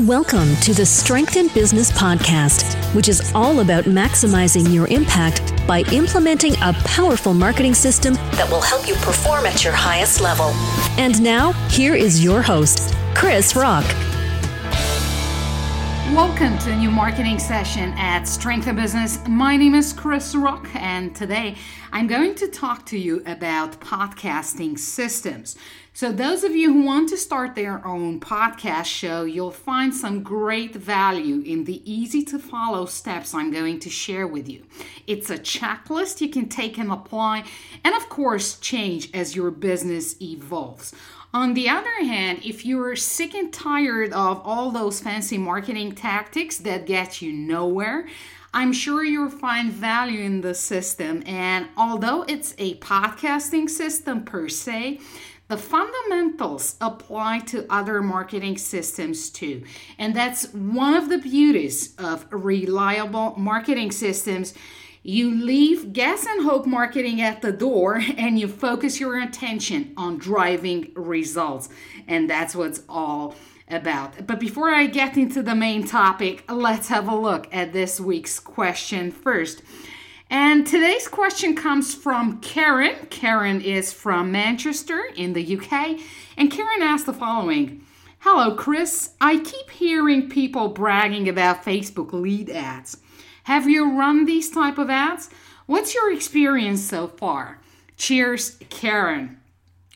Welcome to the Strength in Business podcast, which is all about maximizing your impact by implementing a powerful marketing system that will help you perform at your highest level. And now, here is your host, Krisz Rokk. Welcome to a new marketing session at Strength in Business. My name is Krisz Rokk, and today I'm going to talk to you about podcasting systems. So, those of you who want to start their own podcast show, you'll find some great value in the easy to follow steps I'm going to share with you. It's a checklist you can take and apply, and of course, change as your business evolves. On the other hand, if you're sick and tired of all those fancy marketing tactics that get you nowhere, I'm sure you'll find value in the system. And although it's a podcasting system per se, the fundamentals apply to other marketing systems too. And that's one of the beauties of reliable marketing systems. You leave guess and hope marketing at the door and you focus your attention on driving results. And that's what's all about. But before I get into the main topic, let's have a look at this week's question first. And today's question comes from Karen. Karen is from Manchester in the UK. And Karen asked the following Hello, Krisz. I keep hearing people bragging about Facebook lead ads. Have you run these type of ads? What's your experience so far? Cheers, Karen.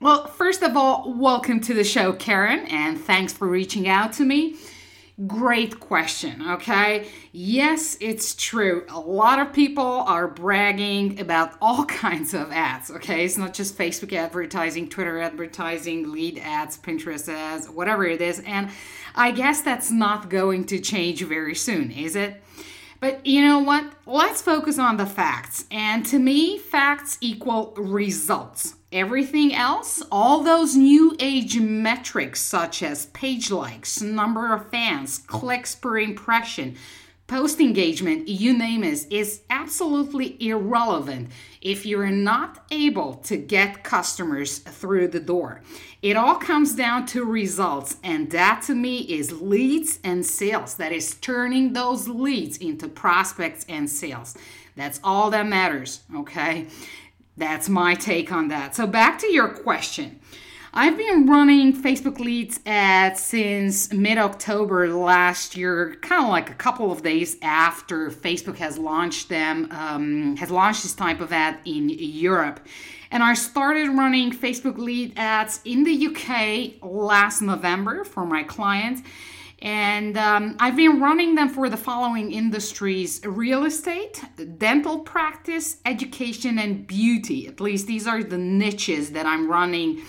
Well, first of all, welcome to the show, Karen, and thanks for reaching out to me. Great question, okay? Yes, it's true. A lot of people are bragging about all kinds of ads, okay? It's not just Facebook advertising, Twitter advertising, lead ads, Pinterest ads, whatever it is. And I guess that's not going to change very soon, is it? But you know what? Let's focus on the facts. And to me, facts equal results. Everything else, all those new age metrics such as page likes, number of fans, clicks per impression, post engagement, you name it, is absolutely irrelevant if you're not able to get customers through the door. It all comes down to results, and that to me is leads and sales. That is turning those leads into prospects and sales. That's all that matters, okay? That's my take on that. So, back to your question. I've been running Facebook leads ads since mid October last year, kind of like a couple of days after Facebook has launched them, um, has launched this type of ad in Europe. And I started running Facebook lead ads in the UK last November for my clients. And um, I've been running them for the following industries real estate, dental practice, education, and beauty. At least these are the niches that I'm running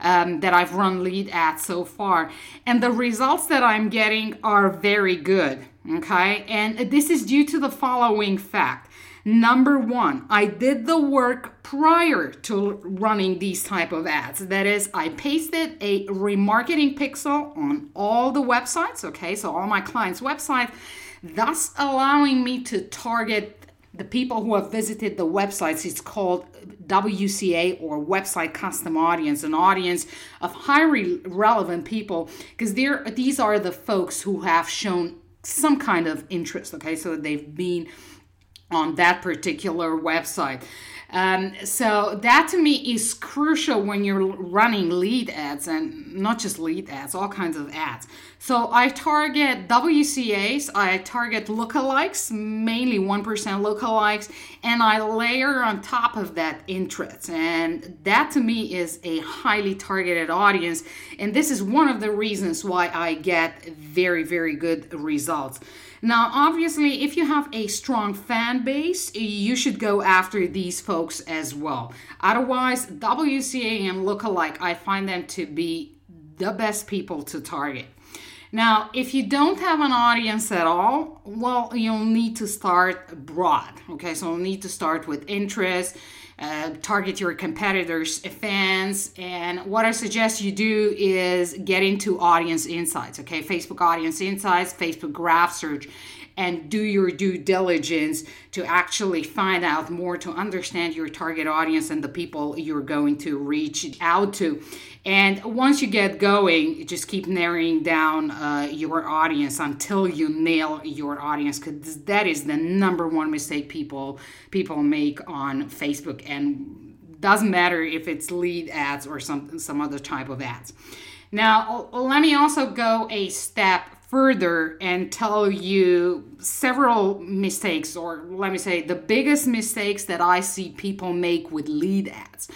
um, that I've run lead at so far. And the results that I'm getting are very good. Okay. And this is due to the following fact. Number one, I did the work prior to running these type of ads. That is, I pasted a remarketing pixel on all the websites, okay, so all my clients' websites, thus allowing me to target the people who have visited the websites, it's called WCA or website custom audience, an audience of highly relevant people, because these are the folks who have shown some kind of interest. Okay, so they've been on that particular website. Um, so that to me is crucial when you're running lead ads and not just lead ads, all kinds of ads. So I target WCAs, I target lookalikes, mainly 1% lookalikes, and I layer on top of that interest. And that to me is a highly targeted audience. And this is one of the reasons why I get very, very good results. Now, obviously, if you have a strong fan base, you should go after these folks as well. Otherwise, WCA and lookalike, I find them to be the best people to target. Now, if you don't have an audience at all, well, you'll need to start broad. Okay, so you'll need to start with interest uh, target your competitors' fans. And what I suggest you do is get into audience insights, okay? Facebook audience insights, Facebook graph search. And do your due diligence to actually find out more to understand your target audience and the people you're going to reach out to. And once you get going, just keep narrowing down uh, your audience until you nail your audience, because that is the number one mistake people people make on Facebook, and doesn't matter if it's lead ads or some some other type of ads. Now, let me also go a step further and tell you several mistakes, or let me say the biggest mistakes that I see people make with lead ads.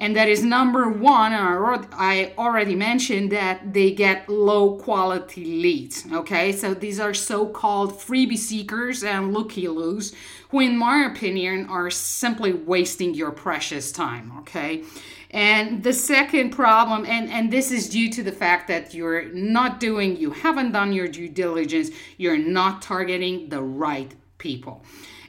And that is number one, I already mentioned that they get low quality leads. Okay, so these are so called freebie seekers and looky loos, who, in my opinion, are simply wasting your precious time. Okay, and the second problem, and, and this is due to the fact that you're not doing, you haven't done your due diligence, you're not targeting the right people.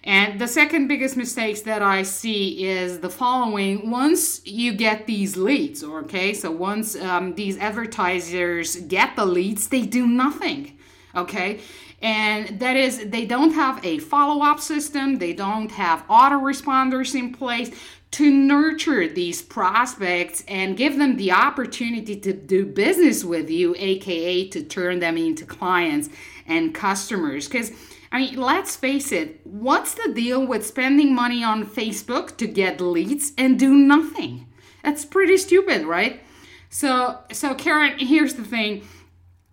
And the second biggest mistakes that I see is the following. Once you get these leads, okay, so once um, these advertisers get the leads, they do nothing, okay? And that is, they don't have a follow up system, they don't have autoresponders in place to nurture these prospects and give them the opportunity to do business with you, aka to turn them into clients and customers. Because, I mean, let's face it, what's the deal with spending money on Facebook to get leads and do nothing? That's pretty stupid, right? So, so Karen, here's the thing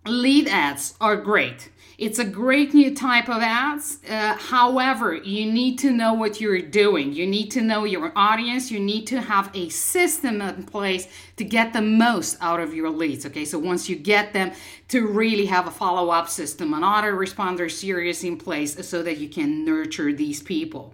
lead ads are great it's a great new type of ads. Uh, however, you need to know what you're doing. You need to know your audience. You need to have a system in place to get the most out of your leads. Okay, so once you get them, to really have a follow up system, an autoresponder series in place so that you can nurture these people.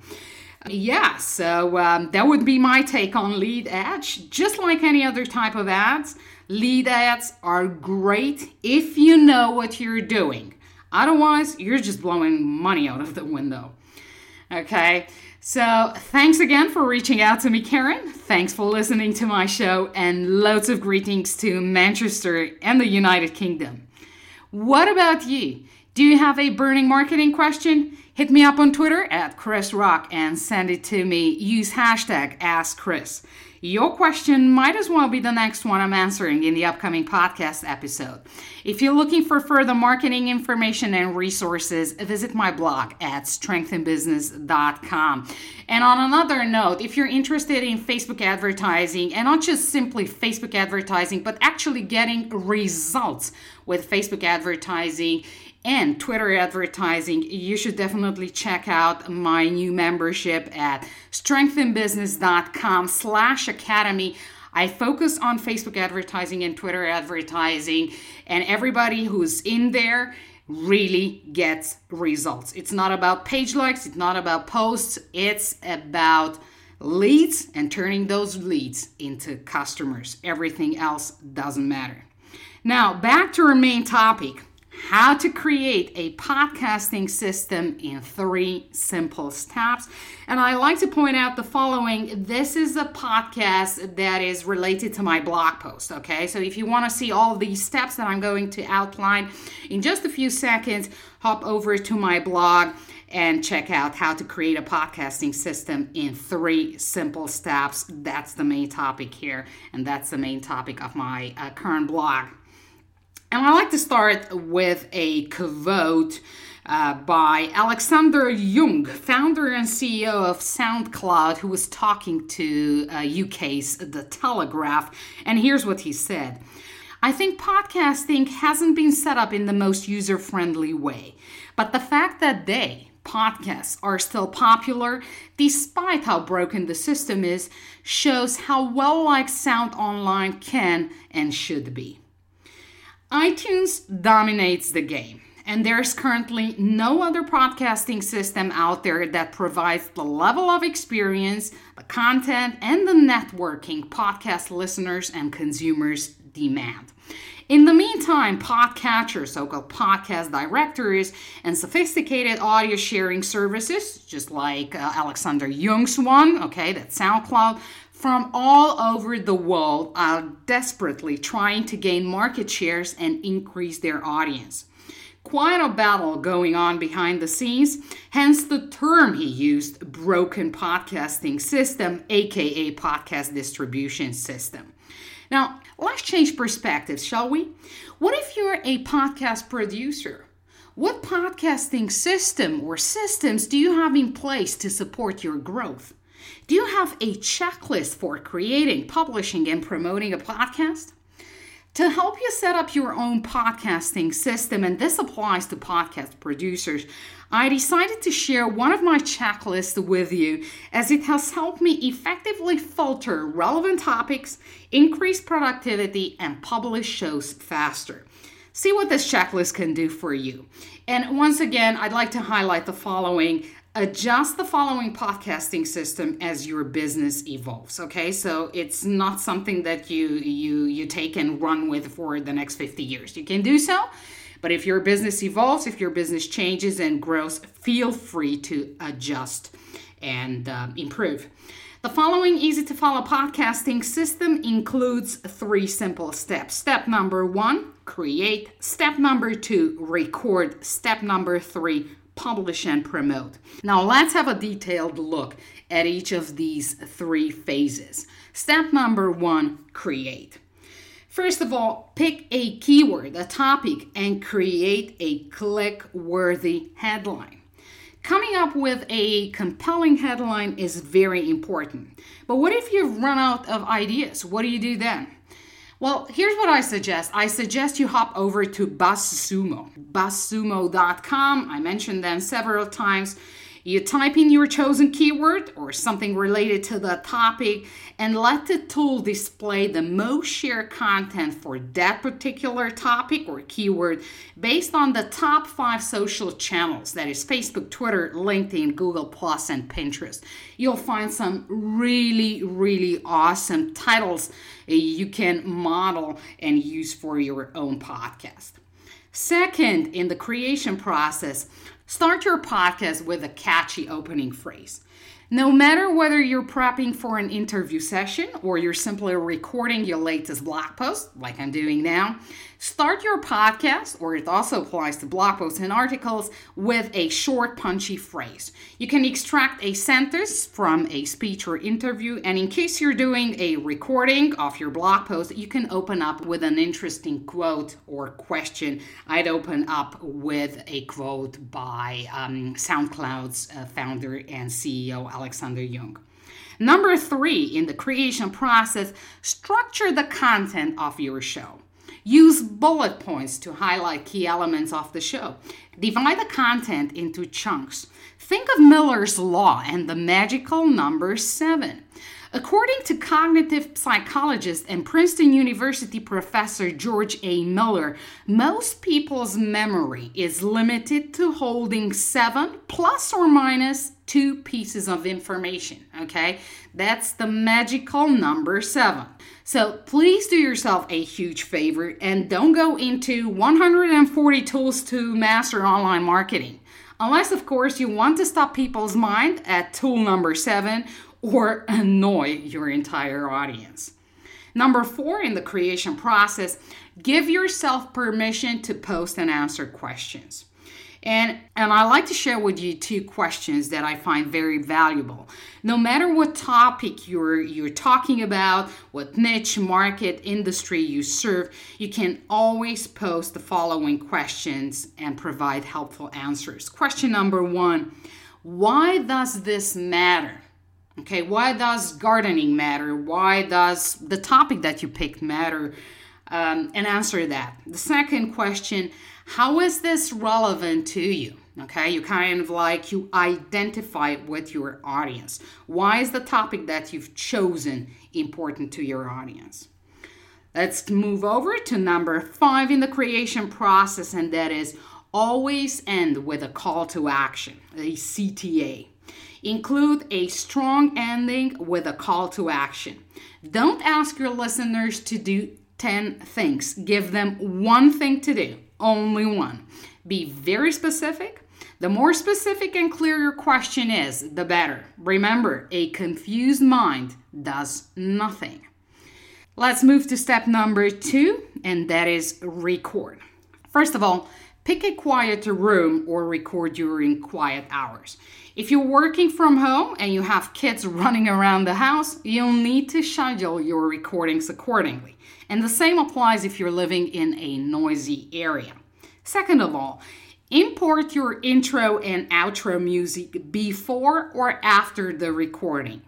Yeah, so um, that would be my take on lead ads. Just like any other type of ads, lead ads are great if you know what you're doing. Otherwise, you're just blowing money out of the window. Okay, so thanks again for reaching out to me, Karen. Thanks for listening to my show, and loads of greetings to Manchester and the United Kingdom. What about you? Do you have a burning marketing question? Hit me up on Twitter at Krisz Rokk and send it to me. Use hashtag AskChris. Your question might as well be the next one I'm answering in the upcoming podcast episode. If you're looking for further marketing information and resources, visit my blog at strengthinbusiness.com. And on another note, if you're interested in Facebook advertising, and not just simply Facebook advertising, but actually getting results with Facebook advertising, and Twitter advertising, you should definitely check out my new membership at strengthinbusiness.com slash academy. I focus on Facebook advertising and Twitter advertising, and everybody who's in there really gets results. It's not about page likes, it's not about posts, it's about leads and turning those leads into customers. Everything else doesn't matter. Now, back to our main topic how to create a podcasting system in three simple steps. And I like to point out the following this is a podcast that is related to my blog post, okay? So if you want to see all these steps that I'm going to outline in just a few seconds, hop over to my blog and check out how to create a podcasting system in three simple steps. That's the main topic here, and that's the main topic of my uh, current blog. And I like to start with a quote uh, by Alexander Ljung, founder and CEO of SoundCloud, who was talking to uh, UK's The Telegraph. And here's what he said I think podcasting hasn't been set up in the most user friendly way, but the fact that they, podcasts are still popular despite how broken the system is shows how well liked sound online can and should be iTunes dominates the game, and there's currently no other podcasting system out there that provides the level of experience, the content, and the networking podcast listeners and consumers demand. In the meantime, podcatchers, so called podcast directories, and sophisticated audio sharing services, just like uh, Alexander Ljung's one, okay, that's SoundCloud, from all over the world are desperately trying to gain market shares and increase their audience. quite a battle going on behind the scenes, hence the term he used broken podcasting system, aka podcast distribution system. Now, let's change perspectives, shall we? What if you're a podcast producer? What podcasting system or systems do you have in place to support your growth? Do you have a checklist for creating, publishing, and promoting a podcast? To help you set up your own podcasting system, and this applies to podcast producers, I decided to share one of my checklists with you as it has helped me effectively filter relevant topics, increase productivity, and publish shows faster. See what this checklist can do for you. And once again, I'd like to highlight the following adjust the following podcasting system as your business evolves okay so it's not something that you you you take and run with for the next 50 years you can do so but if your business evolves if your business changes and grows feel free to adjust and uh, improve the following easy to follow podcasting system includes three simple steps. Step number one, create. Step number two, record. Step number three, publish and promote. Now let's have a detailed look at each of these three phases. Step number one create. First of all, pick a keyword, a topic, and create a click worthy headline. Coming up with a compelling headline is very important. But what if you've run out of ideas? What do you do then? Well, here's what I suggest. I suggest you hop over to BuzzSumo, buzzsumo.com. I mentioned them several times. You type in your chosen keyword or something related to the topic and let the tool display the most shared content for that particular topic or keyword based on the top five social channels that is Facebook, Twitter, LinkedIn, Google, and Pinterest. You'll find some really, really awesome titles you can model and use for your own podcast. Second, in the creation process, Start your podcast with a catchy opening phrase. No matter whether you're prepping for an interview session or you're simply recording your latest blog post, like I'm doing now, start your podcast, or it also applies to blog posts and articles, with a short, punchy phrase. You can extract a sentence from a speech or interview, and in case you're doing a recording of your blog post, you can open up with an interesting quote or question. I'd open up with a quote by um, SoundCloud's uh, founder and CEO. Alexander Ljung. Number three, in the creation process, structure the content of your show. Use bullet points to highlight key elements of the show. Divide the content into chunks. Think of Miller's Law and the magical number seven. According to cognitive psychologist and Princeton University professor George A. Miller, most people's memory is limited to holding seven plus or minus two pieces of information. Okay, that's the magical number seven. So please do yourself a huge favor and don't go into 140 tools to master online marketing. Unless, of course, you want to stop people's mind at tool number seven or annoy your entire audience. Number four in the creation process, give yourself permission to post and answer questions. And, and I like to share with you two questions that I find very valuable. No matter what topic you're, you're talking about, what niche, market, industry you serve, you can always post the following questions and provide helpful answers. Question number one Why does this matter? Okay, why does gardening matter? Why does the topic that you picked matter? Um, and answer that. The second question how is this relevant to you? Okay, you kind of like you identify with your audience. Why is the topic that you've chosen important to your audience? Let's move over to number five in the creation process, and that is always end with a call to action, a CTA. Include a strong ending with a call to action. Don't ask your listeners to do 10 things, give them one thing to do, only one. Be very specific. The more specific and clear your question is, the better. Remember, a confused mind does nothing. Let's move to step number two, and that is record. First of all, Pick a quieter room or record during quiet hours. If you're working from home and you have kids running around the house, you'll need to schedule your recordings accordingly. And the same applies if you're living in a noisy area. Second of all, import your intro and outro music before or after the recording.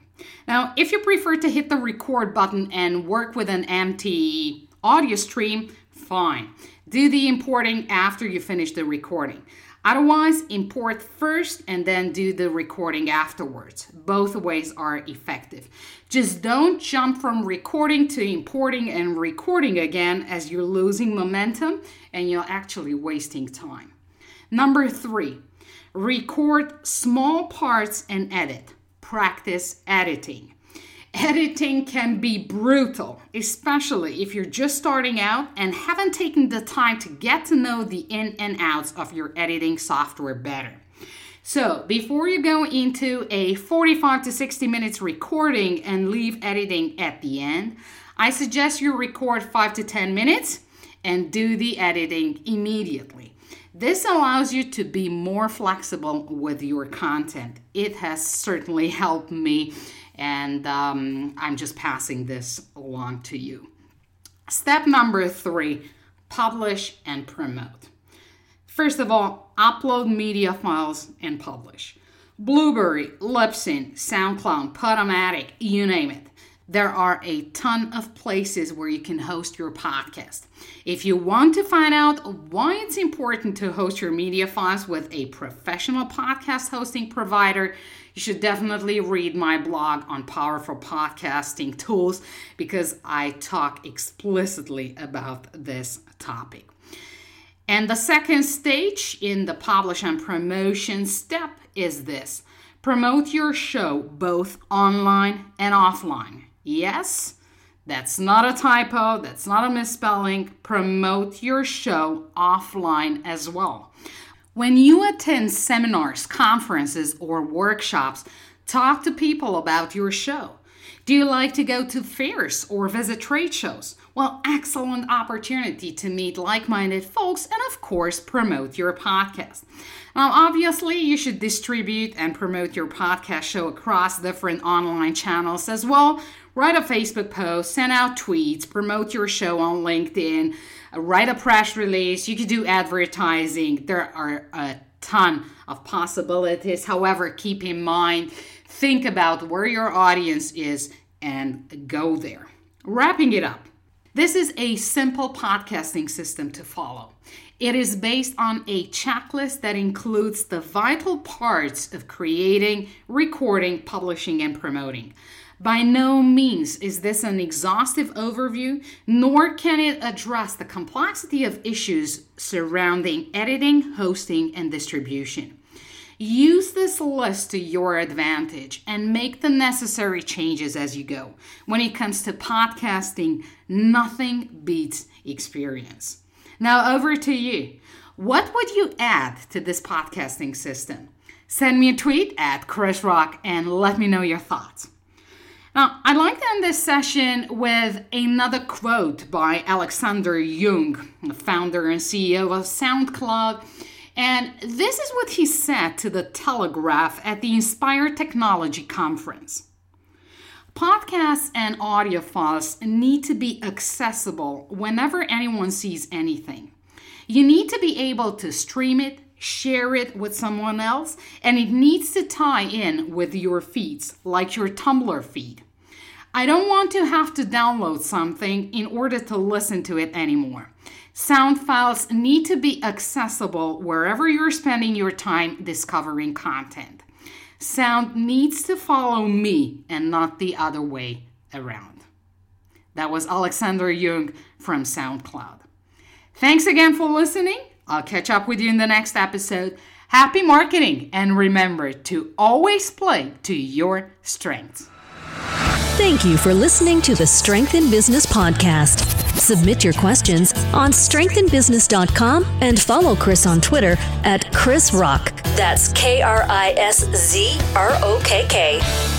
Now, if you prefer to hit the record button and work with an empty audio stream, fine. Do the importing after you finish the recording. Otherwise, import first and then do the recording afterwards. Both ways are effective. Just don't jump from recording to importing and recording again as you're losing momentum and you're actually wasting time. Number three, record small parts and edit. Practice editing. Editing can be brutal, especially if you're just starting out and haven't taken the time to get to know the in and outs of your editing software better. So, before you go into a 45 to 60 minutes recording and leave editing at the end, I suggest you record 5 to 10 minutes and do the editing immediately. This allows you to be more flexible with your content. It has certainly helped me and um, I'm just passing this along to you. Step number three publish and promote. First of all, upload media files and publish. Blubrry, Libsyn, SoundCloud, Podomatic, you name it. There are a ton of places where you can host your podcast. If you want to find out why it's important to host your media files with a professional podcast hosting provider, you should definitely read my blog on powerful podcasting tools because I talk explicitly about this topic. And the second stage in the publish and promotion step is this promote your show both online and offline. Yes, that's not a typo, that's not a misspelling. Promote your show offline as well. When you attend seminars, conferences, or workshops, talk to people about your show. Do you like to go to fairs or visit trade shows? Well, excellent opportunity to meet like minded folks and, of course, promote your podcast. Now, obviously, you should distribute and promote your podcast show across different online channels as well, write a Facebook post, send out tweets, promote your show on LinkedIn, write a press release. You could do advertising. There are a ton of possibilities. However, keep in mind, think about where your audience is and go there. Wrapping it up. This is a simple podcasting system to follow. It is based on a checklist that includes the vital parts of creating, recording, publishing, and promoting. By no means is this an exhaustive overview, nor can it address the complexity of issues surrounding editing, hosting, and distribution. Use this list to your advantage and make the necessary changes as you go. When it comes to podcasting, nothing beats experience. Now, over to you. What would you add to this podcasting system? Send me a tweet at Krisz Rokk and let me know your thoughts. Now, I'd like to end this session with another quote by Alexander Ljung, the founder and CEO of SoundCloud. And this is what he said to the Telegraph at the Inspire Technology Conference. Podcasts and audio files need to be accessible whenever anyone sees anything. You need to be able to stream it, share it with someone else, and it needs to tie in with your feeds, like your Tumblr feed. I don't want to have to download something in order to listen to it anymore. Sound files need to be accessible wherever you're spending your time discovering content. Sound needs to follow me and not the other way around. That was Alexander Ljung from SoundCloud. Thanks again for listening. I'll catch up with you in the next episode. Happy marketing and remember to always play to your strengths. Thank you for listening to the Strength in Business podcast. Submit your questions on strengthinbusiness.com and follow Krisz on Twitter at Krisz Rokk. That's K R I S Z R O K K.